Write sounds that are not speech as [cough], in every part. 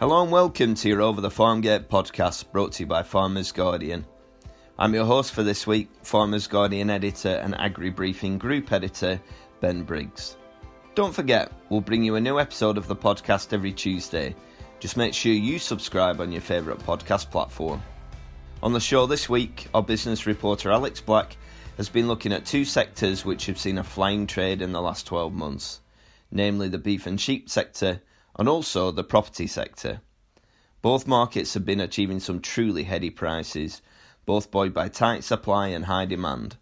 Hello and welcome to your Over the Farmgate podcast brought to you by Farmers Guardian. I'm your host for this week, Farmers Guardian editor and Agri Briefing group editor, Ben Briggs. Don't forget, we'll bring you a new episode of the podcast every Tuesday. Just make sure you subscribe on your favourite podcast platform. On the show this week, our business reporter Alex Black has been looking at two sectors which have seen a flying trade in the last 12 months, namely the beef and sheep sector and also the property sector. Both markets have been achieving some truly heady prices, both buoyed by tight supply and high demand.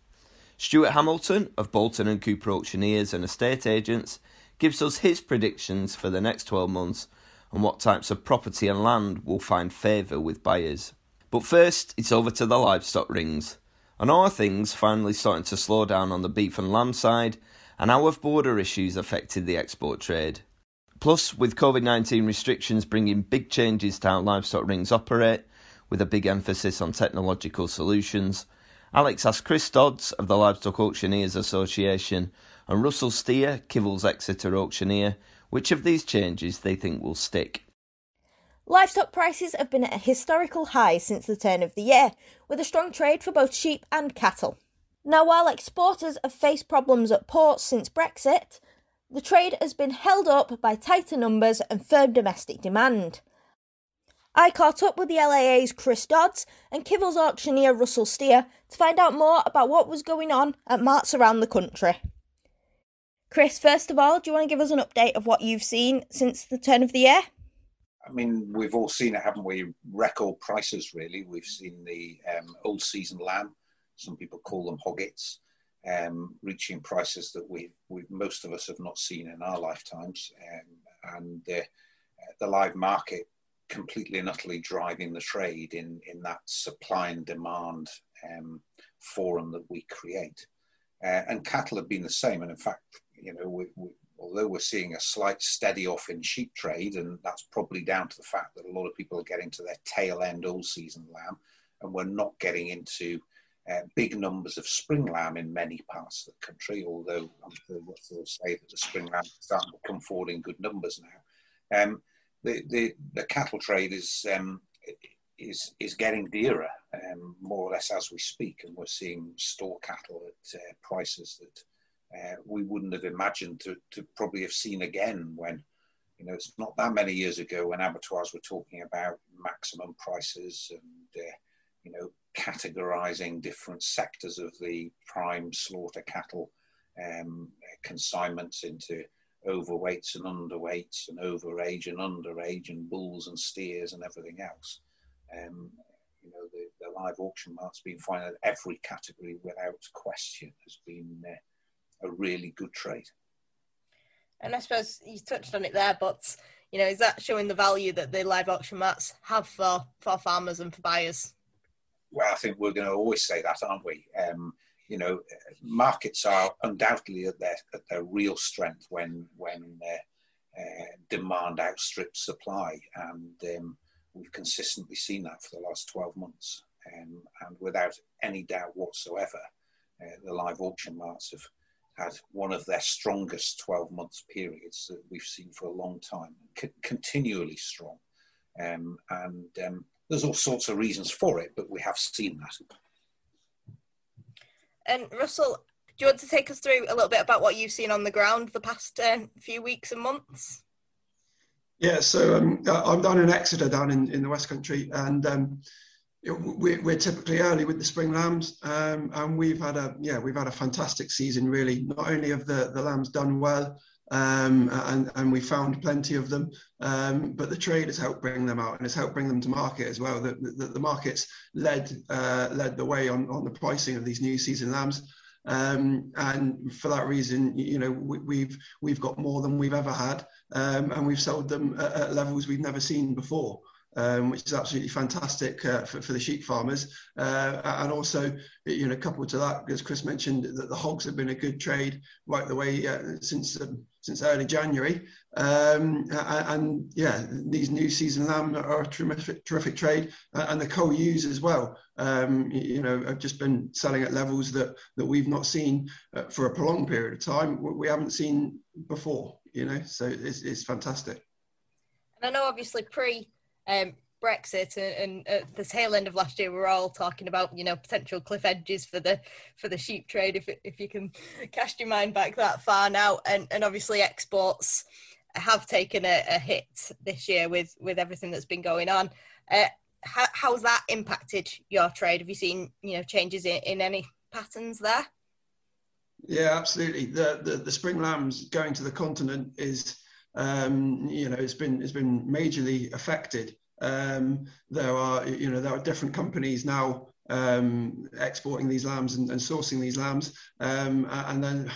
Stuart Hamilton of Boulton and Cooper Auctioneers and Estate Agents gives us his predictions for the next 12 months and what types of property and land will find favour with buyers. But first, it's over to the livestock rings. And are things finally starting to slow down on the beef and lamb side? And how have border issues affected the export trade? Plus, with COVID 19 restrictions bringing big changes to how livestock rings operate, with a big emphasis on technological solutions, Alex asked Chris Dodds of the Livestock Auctioneers Association and Russell Steer, Kivells Exeter auctioneer, which of these changes they think will stick. Livestock prices have been at a historical high since the turn of the year, with a strong trade for both sheep and cattle. Now, while exporters have faced problems at ports since Brexit, the trade has been held up by tighter numbers and firm domestic demand. I caught up with the LAA's Chris Dodds and Kivells auctioneer Russell Steer to find out more about what was going on at marts around the country. Chris, first of all, do you want to give us an update of what you've seen since the turn of the year? I mean, we've all seen it, haven't we? Record prices, really. We've seen the um, old season lamb, some people call them hoggets, um, reaching prices that we, we most of us have not seen in our lifetimes, um, and uh, the live market completely and utterly driving the trade in in that supply and demand um, forum that we create. Uh, and cattle have been the same, and in fact, you know, we, we, although we're seeing a slight steady off in sheep trade, and that's probably down to the fact that a lot of people are getting to their tail end all season lamb, and we're not getting into uh, big numbers of spring lamb in many parts of the country, although I'm sure will say that the spring lamb is starting to come forward in good numbers now. Um, the, the, the, cattle trade is, um, is, is getting dearer, um, more or less as we speak, and we're seeing store cattle at uh, prices that uh, we wouldn't have imagined to, to probably have seen again when you know, it's not that many years ago when abattoirs were talking about maximum prices and, uh, you know, categorizing different sectors of the prime slaughter cattle um, consignments into overweights and underweights and overage and underage and bulls and steers and everything else. Um, you know, the, the, live auction mart's been finding that every category without question has been uh, a really good trade. And I suppose you touched on it there, but you know, is that showing the value that the live auction marts have for, for farmers and for buyers? Well, I think we're going to always say that, aren't we? Um, you know, markets are undoubtedly at their at their real strength when when uh, uh, demand outstrips supply, and um, we've consistently seen that for the last twelve months. Um, and without any doubt whatsoever, uh, the live auction marts have had one of their strongest 12 months periods that we've seen for a long time, c- continually strong. Um, and um, there's all sorts of reasons for it, but we have seen that. And Russell, do you want to take us through a little bit about what you've seen on the ground the past uh, few weeks and months? Yeah, so um, I'm down in Exeter, down in, in the West Country, and um, we're, we're, typically early with the spring lambs, um, and we've had a yeah we've had a fantastic season. Really, not only have the the lambs done well, um, and, and we found plenty of them. Um, but the trade has helped bring them out and has helped bring them to market as well. The, the, the markets led uh, led the way on, on the pricing of these new season lambs. Um, and for that reason, you know, we, have we've, we've got more than we've ever had, um, and we've sold them at, at levels we've never seen before um, which is absolutely fantastic uh, for, for, the sheep farmers. Uh, and also, you know, coupled to that, as Chris mentioned, that the hogs have been a good trade right the way uh, since um, since early January. Um, and, yeah, these new season lamb are a terrific, terrific trade, and the cull ewes as well. Um, you know, have just been selling at levels that that we've not seen uh, for a prolonged period of time. We haven't seen before. You know, so it's, it's fantastic. And I know, obviously, pre um, Brexit and, and, at the tail end of last year, we we're all talking about you know potential cliff edges for the for the sheep trade. If if you can [laughs] cast your mind back that far now, and and obviously exports have taken a, a hit this year with with everything that's been going on. Uh, how, how's that impacted your trade? Have you seen you know changes in, in any patterns there? Yeah, absolutely. The, the the spring lambs going to the continent is um, you know it's been it's been majorly affected. Um, there are you know there are different companies now um, exporting these lambs and, and sourcing these lambs, um, and then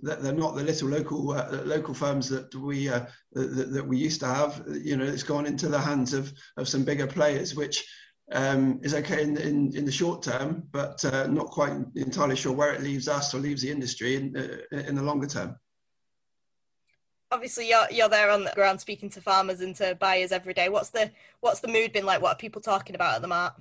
they're not the little local uh, local firms that we uh, that, that, we used to have. You know, it's gone into the hands of of some bigger players, which um, is okay in, in, in the short term, but uh, not quite entirely sure where it leaves us or leaves the industry in uh, in the longer term obviously you're you're there on the ground speaking to farmers and to buyers every day. What's the what's the mood been like? What are people talking about at the mart?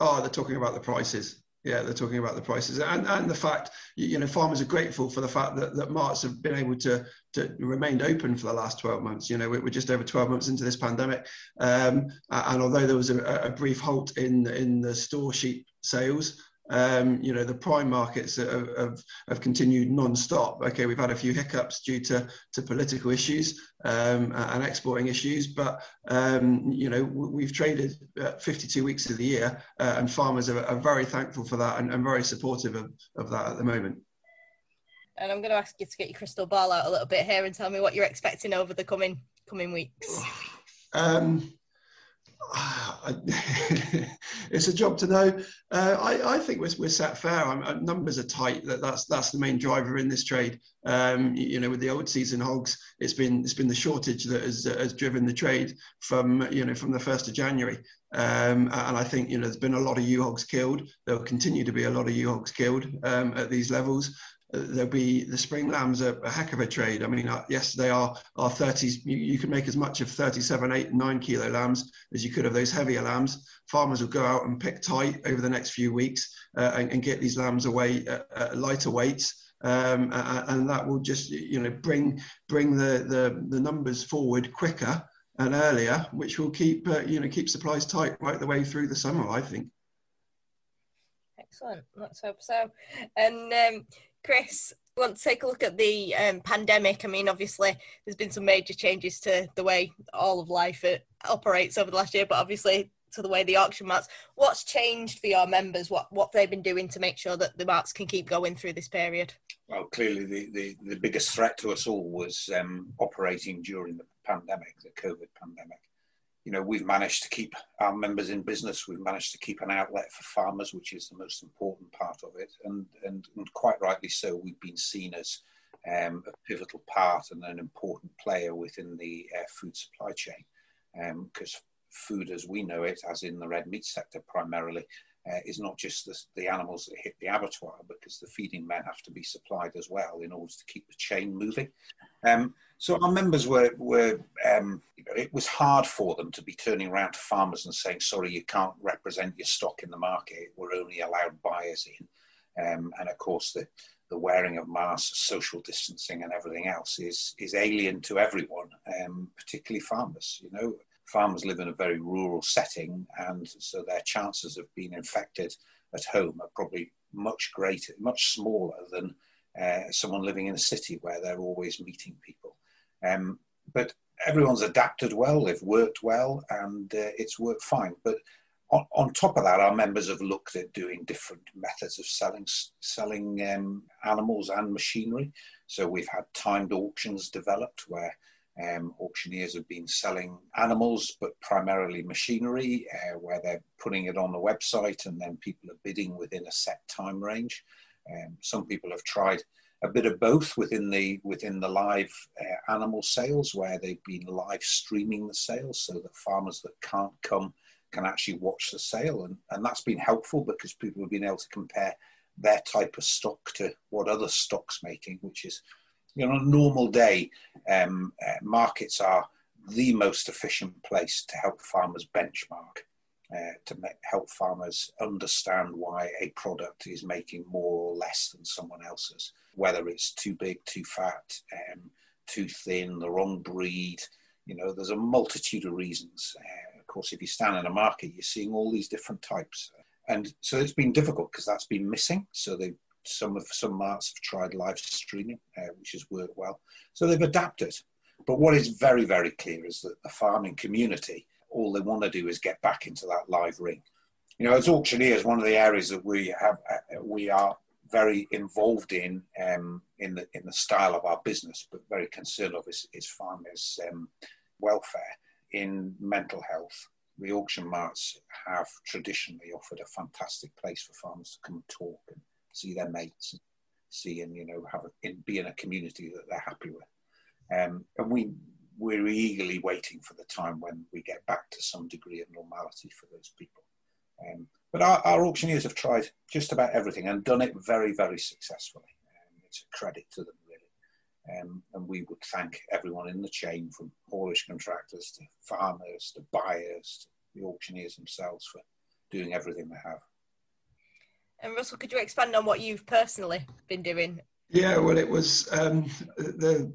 Oh, they're talking about the prices. Yeah, they're talking about the prices and, and the fact, you know, farmers are grateful for the fact that, that marts have been able to, to remain open for the last 12 months. You know, we're just over 12 months into this pandemic. Um, and although there was a, a brief halt in, in the store sheep sales, um, you know, the prime markets have, have, have, continued non-stop. Okay, we've had a few hiccups due to, to political issues um, and exporting issues, but, um, you know, we've traded 52 weeks of the year uh, and farmers are, are, very thankful for that and, and very supportive of, of that at the moment. And I'm going to ask you to get your crystal ball out a little bit here and tell me what you're expecting over the coming coming weeks. Um, [sighs] it's a job to know. Uh, I, I, think we're, we're set fair. Uh, numbers are tight. That, that's that's the main driver in this trade. Um, you know, with the old season hogs, it's been it's been the shortage that has, has driven the trade from you know from the first of January. Um, and I think you know there's been a lot of ewe hogs killed. There will continue to be a lot of ewe hogs killed um, at these levels there'll be the spring lambs are a heck of a trade. I mean, uh, yesterday our our 30s, you, you can make as much of 37, 8, 9 kilo lambs as you could of those heavier lambs. Farmers will go out and pick tight over the next few weeks uh, and, and, get these lambs away at, at lighter weights. Um, and that will just, you know, bring bring the, the, the numbers forward quicker and earlier, which will keep, uh, you know, keep supplies tight right the way through the summer, I think. Excellent. Let's hope so. And um, Chris, want to take a look at the um, pandemic? I mean, obviously, there's been some major changes to the way all of life uh, operates over the last year, but obviously to the way the auction marts. What's changed for your members? What what they've been doing to make sure that the marts can keep going through this period? Well, clearly the, the, the biggest threat to us all was um, operating during the pandemic, the COVID pandemic you know, we've managed to keep our members in business. We've managed to keep an outlet for farmers, which is the most important part of it. And, and, and quite rightly so, we've been seen as um, a pivotal part and an important player within the uh, food supply chain. Because um, food as we know it, as in the red meat sector primarily, uh, is not just the, the, animals that hit the abattoir, because the feeding men have to be supplied as well in order to keep the chain moving. Um, so our members were, were um, it was hard for them to be turning around to farmers and saying, sorry, you can't represent your stock in the market. We're only allowed buyers in. Um, and of course, the, the wearing of masks, social distancing, and everything else is is alien to everyone, um, particularly farmers. You know, farmers live in a very rural setting, and so their chances of being infected at home are probably much greater, much smaller than uh, someone living in a city where they're always meeting people. Um, but everyone's adapted well, they've worked well, and uh, it's worked fine. But on, on, top of that, our members have looked at doing different methods of selling selling um, animals and machinery. So we've had timed auctions developed where um, auctioneers have been selling animals, but primarily machinery, uh, where they're putting it on the website and then people are bidding within a set time range. Um, some people have tried a bit of both within the within the live uh, animal sales, where they've been live streaming the sales, so that farmers that can't come can actually watch the sale, and, and that's been helpful because people have been able to compare their type of stock to what other stocks making, which is you know, on a normal day, um, uh, markets are the most efficient place to help farmers benchmark, uh, to make, help farmers understand why a product is making more or less than someone else's, whether it's too big, too fat, um, too thin, the wrong breed, You know, there's a multitude of reasons. Uh, of course, if you stand in a market, you're seeing all these different types. And so it's been difficult because that's been missing. So they some of some marts have tried live streaming, uh, which has worked well. So they've adapted. But what is very, very clear is that the farming community, all they want to do is get back into that live ring. You know, as auctioneers, one of the areas that we have, uh, we are very involved in um, in the in the style of our business, but very concerned of is, is farmers' um, welfare in mental health. The auction marts have traditionally offered a fantastic place for farmers to come and talk and see their mates, and see and you know have a, in, be in a community that they're happy with. Um, and we we're eagerly waiting for the time when we get back to some degree of normality for those people. Um, but our, our, auctioneers have tried just about everything and done it very, very successfully. Um, it's a credit to them, really. Um, and we would thank everyone in the chain from haulage contractors to farmers to buyers to the auctioneers themselves for doing everything they have. And Russell, could you expand on what you've personally been doing? Yeah, well, it was um, the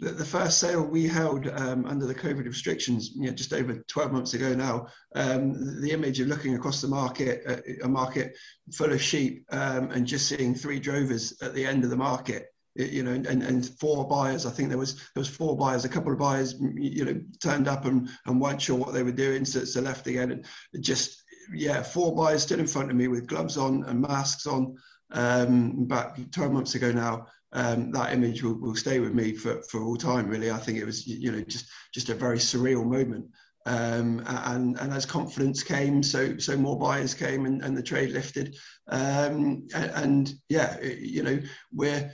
the, the first sale we held um, under the COVID restrictions, you know, just over 12 months ago now, um, the image of looking across the market, uh, a market full of sheep, um, and just seeing three drovers at the end of the market, you know, and, and four buyers. I think there was there was four buyers. A couple of buyers, you know, turned up and, and weren't sure what they were doing, so, so left again. And just yeah, four buyers stood in front of me with gloves on and masks on. Um, back 12 months ago now, um, that image will, will stay with me for, for all time. Really, I think it was you know just just a very surreal moment. Um, and and as confidence came, so so more buyers came and, and the trade lifted. Um, and, and, yeah, you know we're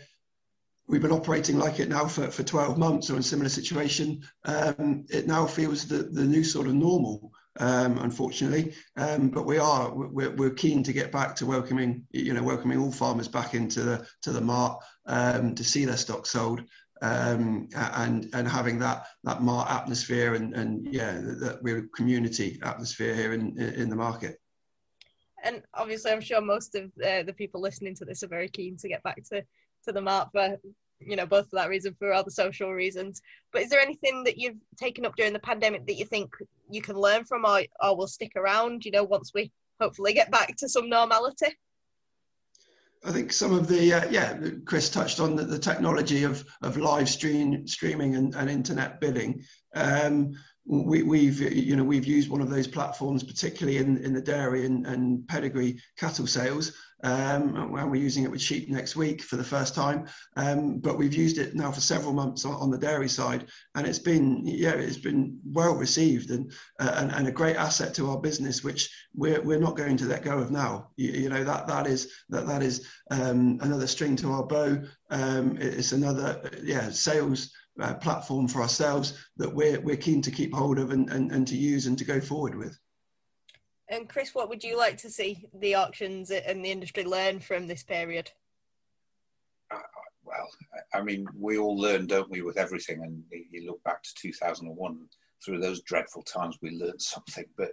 we've been operating like it now for, for 12 months or in similar situation. Um, it now feels the, the new sort of normal um, unfortunately. Um, but we are we're, we're, keen to get back to welcoming you know welcoming all farmers back into the to the mart um, to see their stock sold. Um, and and having that that mart atmosphere and and yeah that we're a community atmosphere here in in the market and obviously i'm sure most of uh, the people listening to this are very keen to get back to to the mart for you know, both for that reason, for other social reasons. But is there anything that you've taken up during the pandemic that you think you can learn from or, or will stick around, you know, once we hopefully get back to some normality? I think some of the uh, yeah, Chris touched on the, the, technology of of live stream streaming and, and internet bidding. Um, we, have you know we've used one of those platforms, particularly in, in the dairy and, and pedigree cattle sales, um, and we're using it with sheep next week for the first time. Um, but we've used it now for several months on, on, the dairy side, and it's been yeah it's been well received and, uh, and, and a great asset to our business, which we're, we're not going to let go of now. You, you know that that is that that is um, another string to our bow. Um, it's another yeah sales uh, platform for ourselves that we're, we're keen to keep hold of and, and, and to use and to go forward with. And Chris, what would you like to see the auctions and the industry learn from this period? Uh, well, I mean, we all learn, don't we, with everything? And you look back to 2001, through those dreadful times, we learned something. But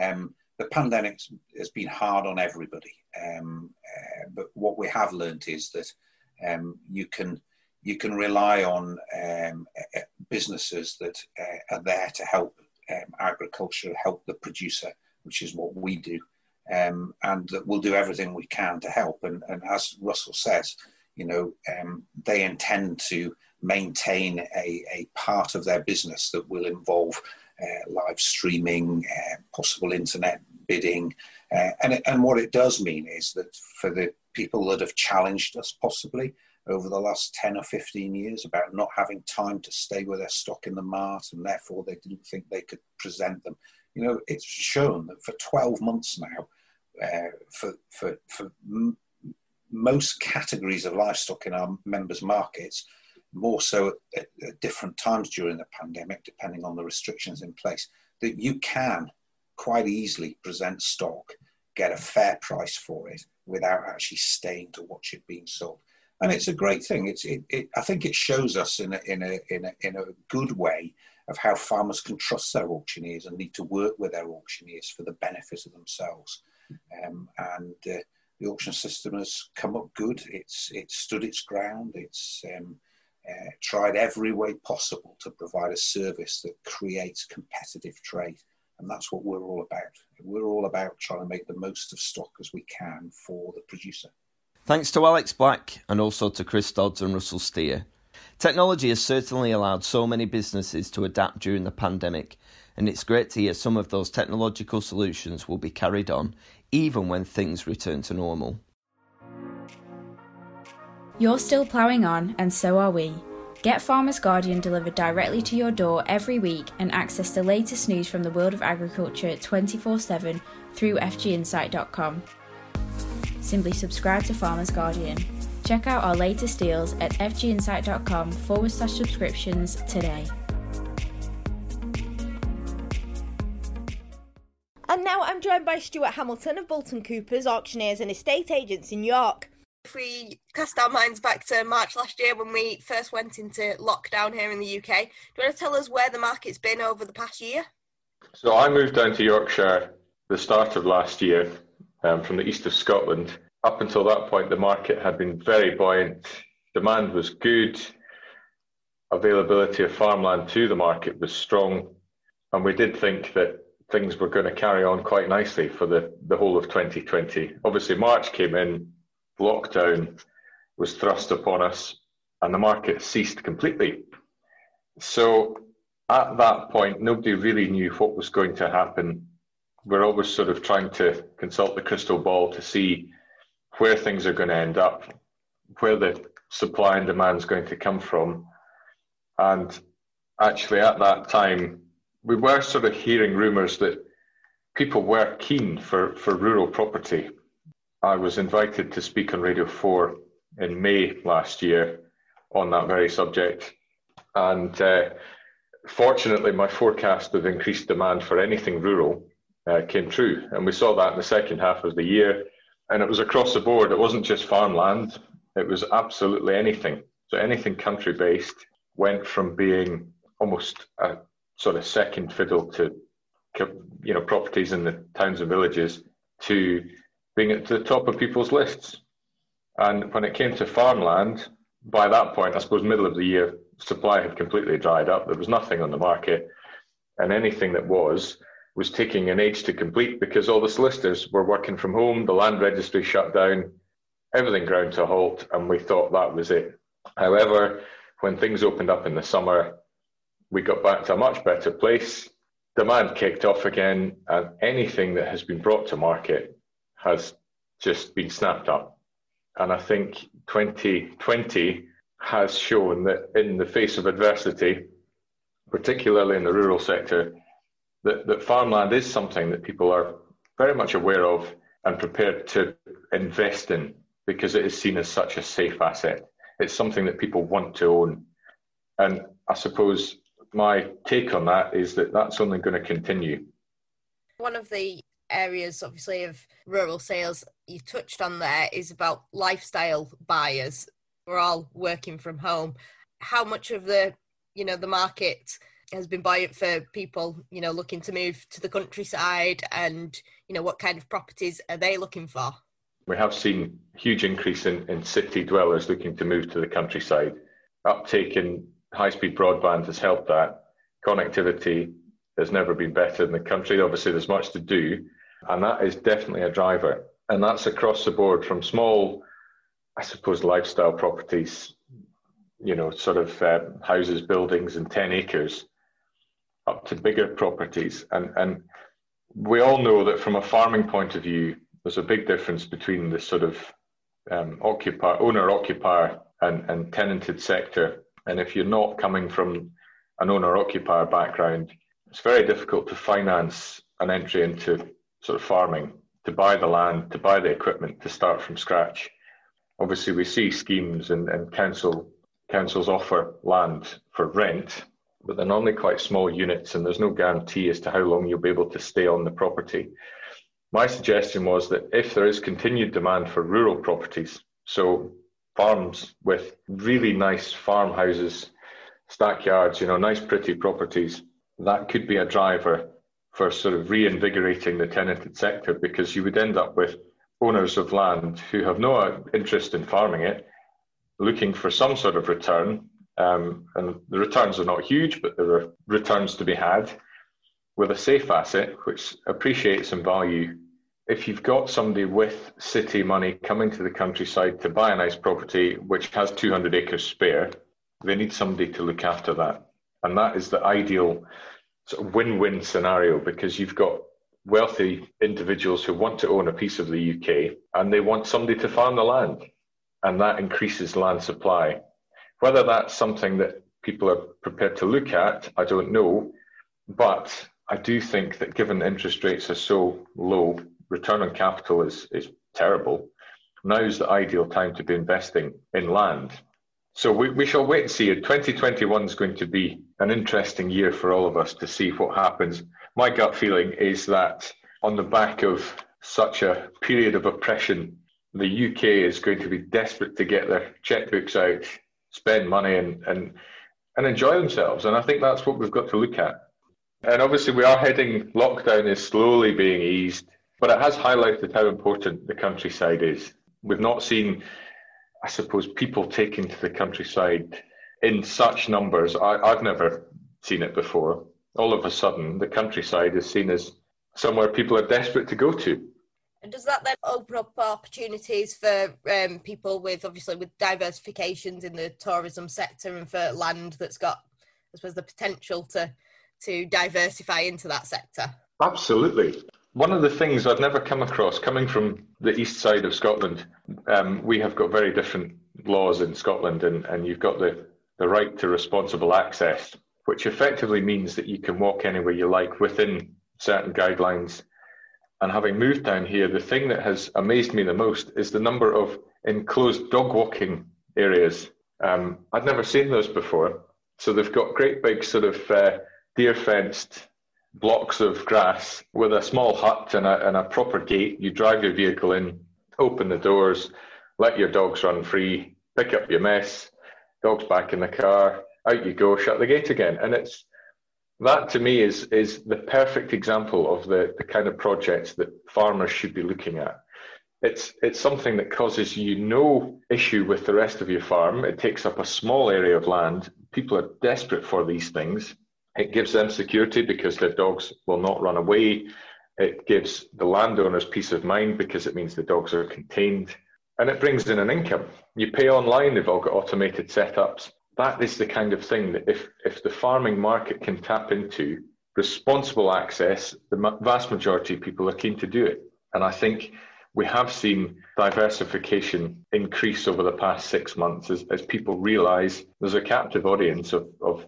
um, the pandemic has been hard on everybody. Um, uh, but what we have learned is that um, you can you can rely on um, businesses that uh, are there to help um, agriculture, help the producer, which is what we do, um, and that we'll do everything we can to help. And, and as Russell says, you know, um, they intend to maintain a, a part of their business that will involve uh, live streaming, uh, possible internet bidding. Uh, and, and what it does mean is that for the people that have challenged us possibly, over the last 10 or 15 years about not having time to stay with their stock in the mart and therefore they didn't think they could present them. You know, it's shown that for 12 months now, uh, for, for, for m- most categories of livestock in our members' markets, more so at, at different times during the pandemic, depending on the restrictions in place, that you can quite easily present stock, get a fair price for it without actually staying to watch it being sold and it's a great thing. It's it, it, I think it shows us in a, in a in a in a good way of how farmers can trust their auctioneers and need to work with their auctioneers for the benefit of themselves. Um, and uh, the auction system has come up good. It's it's stood its ground. It's um, uh, tried every way possible to provide a service that creates competitive trade. And that's what we're all about. We're all about trying to make the most of stock as we can for the producer. Thanks to Alex Black and also to Chris Dodds and Russell Steer. Technology has certainly allowed so many businesses to adapt during the pandemic, and it's great to hear some of those technological solutions will be carried on even when things return to normal. You're still ploughing on, and so are we. Get Farmers Guardian delivered directly to your door every week and access the latest news from the world of agriculture 24 7 through fginsight.com. Simply subscribe to Farmers Guardian. Check out our latest deals at fginsight.com forward slash subscriptions today. And now I'm joined by Stuart Hamilton of Boulton Coopers, auctioneers and estate agents in York. If we cast our minds back to March last year when we first went into lockdown here in the UK, do you want to tell us where the market's been over the past year? So I moved down to Yorkshire the start of last year um, from the east of Scotland. Up until that point, the market had been very buoyant. Demand was good. Availability of farmland to the market was strong. And we did think that things were going to carry on quite nicely for the, the whole of 2020. Obviously, March came in, lockdown was thrust upon us, and the market ceased completely. So at that point, nobody really knew what was going to happen. We're always sort of trying to consult the crystal ball to see where things are going to end up, where the supply and demand is going to come from. And actually, at that time, we were sort of hearing rumours that people were keen for, for rural property. I was invited to speak on Radio 4 in May last year on that very subject. And uh, fortunately, my forecast of increased demand for anything rural uh, came true. And we saw that in the second half of the year. And it was across the board. It wasn't just farmland, it was absolutely anything. So anything country based went from being almost a sort of second fiddle to you know properties in the towns and villages to being at the top of people's lists. And when it came to farmland, by that point, I suppose middle of the year, supply had completely dried up. There was nothing on the market, and anything that was was taking an age to complete because all the solicitors were working from home, the land registry shut down, everything ground to a halt, and we thought that was it. However, when things opened up in the summer, we got back to a much better place. Demand kicked off again, and anything that has been brought to market has just been snapped up. And I think 2020 has shown that in the face of adversity, particularly in the rural sector, that, that farmland is something that people are very much aware of and prepared to invest in because it is seen as such a safe asset. It's something that people want to own. And I suppose my take on that is that that's only going to continue. One of the areas, obviously, of rural sales you touched on there is about lifestyle buyers. We're all working from home. How much of the, you know, the market has been buoyant for people, you know, looking to move to the countryside, and you know, what kind of properties are they looking for? We have seen huge increase in, in city dwellers looking to move to the countryside. Uptake in high-speed broadband has helped that. Connectivity has never been better in the country. Obviously, there's much to do, and that is definitely a driver. And that's across the board from small, I suppose, lifestyle properties, you know, sort of uh, houses, buildings, and 10 acres, up to bigger properties. And, and we all know that from a farming point of view, there's a big difference between the sort of um, occupier, owner occupier and, and tenanted sector. And if you're not coming from an owner occupier background, it's very difficult to finance an entry into sort of farming, to buy the land, to buy the equipment, to start from scratch. Obviously, we see schemes and, and council councils offer land for rent, but they're normally quite small units, and there's no guarantee as to how long you'll be able to stay on the property. My suggestion was that if there is continued demand for rural properties, so farms with really nice farmhouses, stackyards, you know, nice pretty properties, that could be a driver for sort of reinvigorating the tenanted sector because you would end up with owners of land who have no interest in farming it, looking for some sort of return, um, and the returns are not huge, but there are returns to be had with a safe asset, which appreciates in value. If you've got somebody with city money coming to the countryside to buy a nice property which has 200 acres spare, they need somebody to look after that. And that is the ideal sort of win win scenario because you've got wealthy individuals who want to own a piece of the UK and they want somebody to farm the land. And that increases land supply. Whether that's something that people are prepared to look at, I don't know. But I do think that given interest rates are so low, return on capital is, is terrible. Now is the ideal time to be investing in land. So we, we shall wait and see. 2021 is going to be an interesting year for all of us to see what happens. My gut feeling is that on the back of such a period of oppression, the UK is going to be desperate to get their checkbooks out spend money and, and and enjoy themselves. And I think that's what we've got to look at. And obviously, we are heading, lockdown is slowly being eased, but it has highlighted how important the countryside is. We've not seen, I suppose, people taking to the countryside in such numbers. I, I've never seen it before. All of a sudden, the countryside is seen as somewhere people are desperate to go to. And does that then open up opportunities for um, people with obviously with diversifications in the tourism sector and for land that's got, I suppose, the potential to to diversify into that sector? Absolutely. One of the things I've never come across, coming from the east side of Scotland, um, we have got very different laws in Scotland, and, and you've got the, the right to responsible access, which effectively means that you can walk anywhere you like within certain guidelines and having moved down here, the thing that has amazed me the most is the number of enclosed dog walking areas. Um, I'd never seen those before. So they've got great big sort of uh, deer fenced blocks of grass with a small hut and a, and a proper gate. You drive your vehicle in, open the doors, let your dogs run free, pick up your mess, dogs back in the car, out you go, shut the gate again. And it's that to me is is the perfect example of the, the kind of projects that farmers should be looking at. It's it's something that causes you no issue with the rest of your farm. It takes up a small area of land. People are desperate for these things. It gives them security because their dogs will not run away. It gives the landowners peace of mind because it means the dogs are contained. And it brings in an income. You pay online, they've all got automated setups that is the kind of thing that if, if the farming market can tap into responsible access, the vast majority of people are keen to do it. And I think we have seen diversification increase over the past six months as, as people realize there's a captive audience of, of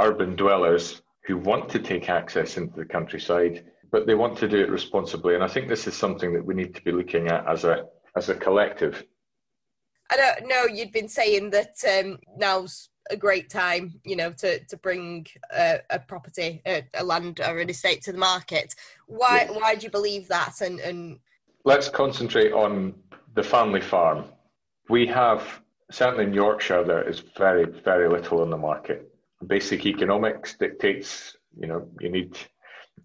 urban dwellers who want to take access into the countryside, but they want to do it responsibly. And I think this is something that we need to be looking at as a as a collective. I don't know. You'd been saying that um, now's a great time, you know, to to bring a, a property, a, a, land or an estate to the market. Why why do you believe that? And and let's concentrate on the family farm. We have certainly in Yorkshire there is very very little on the market. Basic economics dictates, you know, you need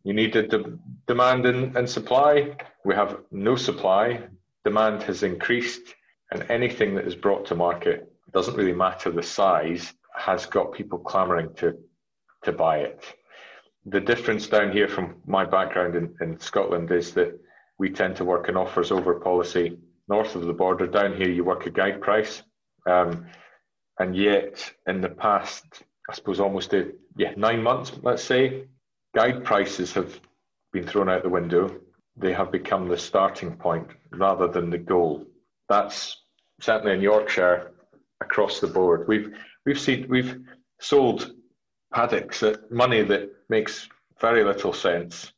you need a de- demand and, and supply. We have no supply. Demand has increased and anything that is brought to market doesn't really matter. The size has got people clamoring to to buy it. The difference down here from my background in, in scotland is that we tend to work an offers over policy north of the border. Down here you work a guide price. Um, and yet in the past i suppose almost a, yeah nine months let's say guide prices have been thrown out the window. They have become the starting point rather than the goal. That's certainly in Yorkshire across the board. We've we've seen we've sold paddocks at money that makes very little sense,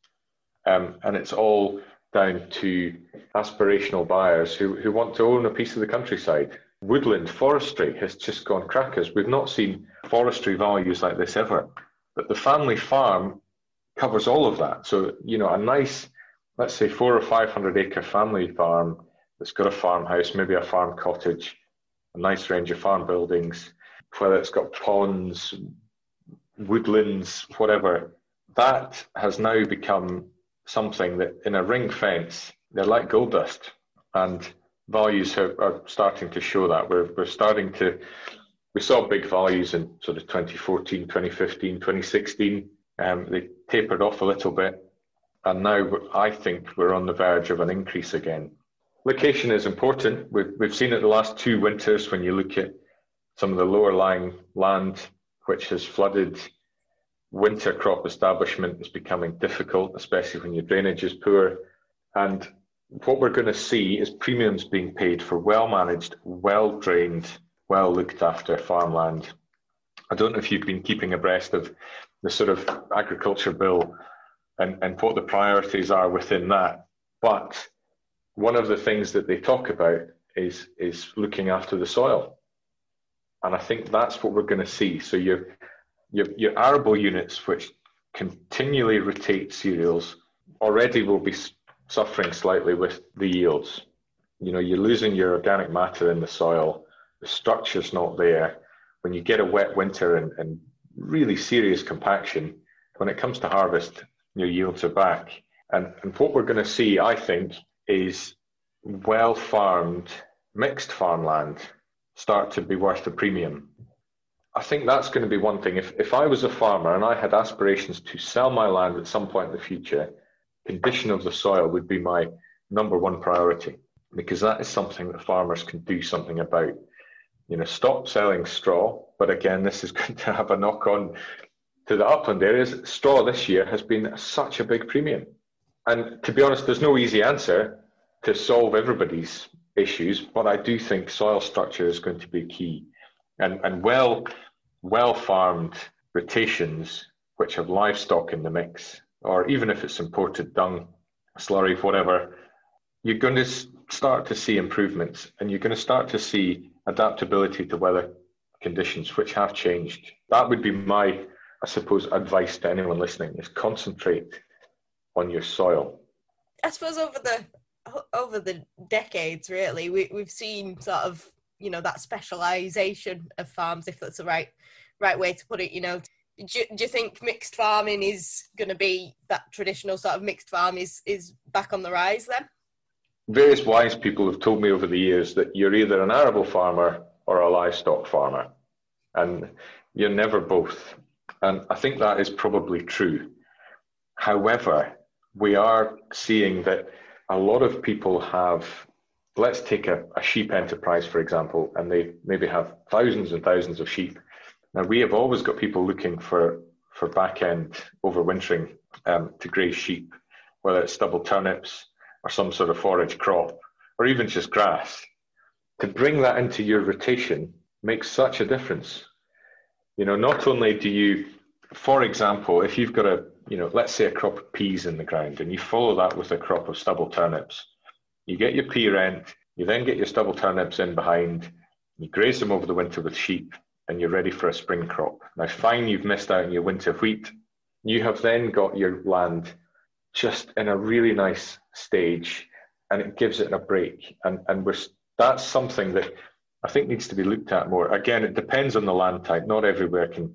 um, and it's all down to aspirational buyers who, who want to own a piece of the countryside. Woodland forestry has just gone crackers. We've not seen forestry values like this ever, but the family farm covers all of that. So you know, a nice, let's say, four or five hundred acre family farm that's got a farmhouse, maybe a farm cottage, a nice range of farm buildings, whether it's got ponds, woodlands, whatever, that has now become something that in a ring fence, they're like gold dust. And values are, are starting to show that. We're, we're starting to we saw big values in sort of 2014, 2015, 2016. Um, they tapered off a little bit, and now I think we're on the verge of an increase again. Location is important. We've, we've seen it the last two winters when you look at some of the lower lying land which has flooded. Winter crop establishment is becoming difficult, especially when your drainage is poor. And what we're going to see is premiums being paid for well managed, well drained, well looked after farmland. I don't know if you've been keeping abreast of the sort of agriculture bill and, and what the priorities are within that. But one of the things that they talk about is, is looking after the soil. And I think that's what we're going to see. So your, your, your arable units, which continually rotate cereals, already will be suffering slightly with the yields. You know, you're losing your organic matter in the soil. The structure's not there. When you get a wet winter and, and really serious compaction, when it comes to harvest, your yields are back. And, and what we're going to see, I think, is well farmed, mixed farmland start to be worth a premium. I think that's going to be one thing. If, if I was a farmer and I had aspirations to sell my land at some point in the future, condition of the soil would be my number one priority because that is something that farmers can do something about. You know, stop selling straw, but again, this is [laughs] going to have a knock on to the upland areas. Straw this year has been such a big premium. And to be honest, there's no easy answer to solve everybody's issues, but I do think soil structure is going to be key. And, and well, well farmed rotations, which have livestock in the mix, or even if it's imported dung, slurry, whatever, you're going to start to see improvements and you're going to start to see adaptability to weather conditions, which have changed. That would be my, I suppose, advice to anyone listening is concentrate on your soil. I suppose over the over the decades, really, we, we've seen sort of you know that specialization of farms, if that's the right right way to put it. You know, do, do you think mixed farming is going to be that traditional sort of mixed farm is is back on the rise then? Various wise people have told me over the years that you're either an arable farmer or a livestock farmer, and you're never both. And I think that is probably true. However, we are seeing that a lot of people have let's take a, a, sheep enterprise for example and they maybe have thousands and thousands of sheep. Now we have always got people looking for for back end overwintering um, to graze sheep whether it's stubble turnips or some sort of forage crop or even just grass. To bring that into your rotation makes such a difference. You know not only do you for example if you've got a you know, let's say a crop of peas in the ground and you follow that with a crop of stubble turnips. You get your pea rent, you then get your stubble turnips in behind, you graze them over the winter with sheep, and you're ready for a spring crop. Now, fine, you've missed out on your winter wheat. You have then got your land just in a really nice stage, and it gives it a break. And and we're that's something that I think needs to be looked at more. Again, it depends on the land type. Not everywhere can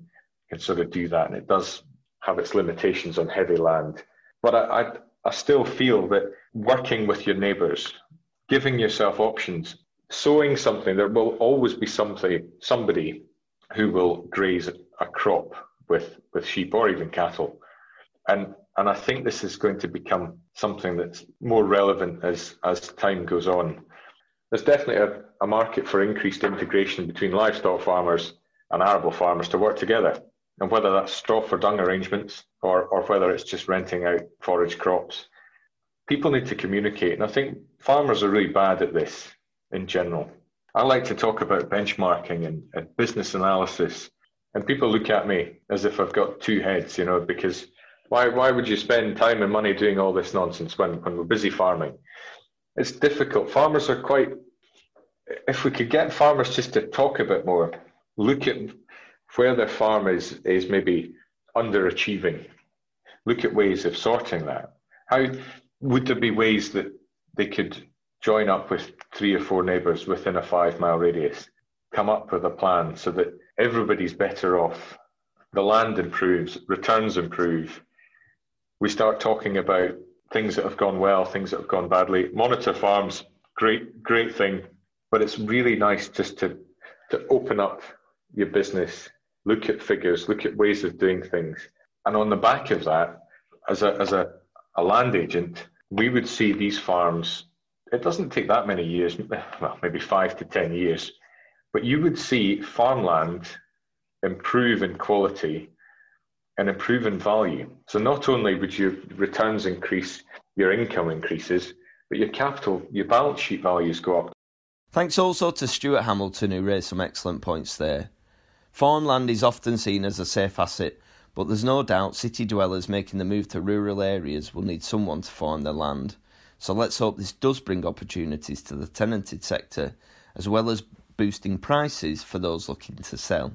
can sort of do that, and it does have its limitations on heavy land. But I, I, I still feel that working with your neighbours, giving yourself options, sowing something, there will always be something, somebody who will graze a crop with, with sheep or even cattle. And, and I think this is going to become something that's more relevant as, as time goes on. There's definitely a, a market for increased integration between livestock farmers and arable farmers to work together and whether that's straw for dung arrangements or, or whether it's just renting out forage crops. People need to communicate, and I think farmers are really bad at this in general. I like to talk about benchmarking and, and business analysis, and people look at me as if I've got two heads, you know, because why, why would you spend time and money doing all this nonsense when, when we're busy farming? It's difficult. Farmers are quite, if we could get farmers just to talk a bit more, look at where their farm is is maybe underachieving, look at ways of sorting that. How would there be ways that they could join up with three or four neighbours within a five mile radius, come up with a plan so that everybody's better off, the land improves, returns improve. We start talking about things that have gone well, things that have gone badly. Monitor farms, great, great thing, but it's really nice just to to open up your business, look at figures, look at ways of doing things. And on the back of that, as a, as a, a land agent, we would see these farms, it doesn't take that many years, [laughs] well, maybe five to 10 years, but you would see farmland improve in quality and improve in value. So not only would your returns increase, your income increases, but your capital, your balance sheet values go up. Thanks also to Stuart Hamilton, who raised some excellent points there. Farmland is often seen as a safe asset, but there's no doubt city dwellers making the move to rural areas will need someone to farm their land. So let's hope this does bring opportunities to the tenanted sector, as well as boosting prices for those looking to sell.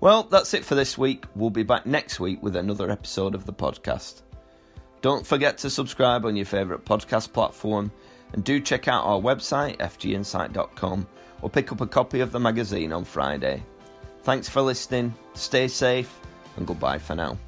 Well, that's it for this week. We'll be back next week with another episode of the podcast. Don't forget to subscribe on your favourite podcast platform and do check out our website, fginsight.com, or pick up a copy of the magazine on Friday. Thanks for listening, stay safe, and goodbye for now.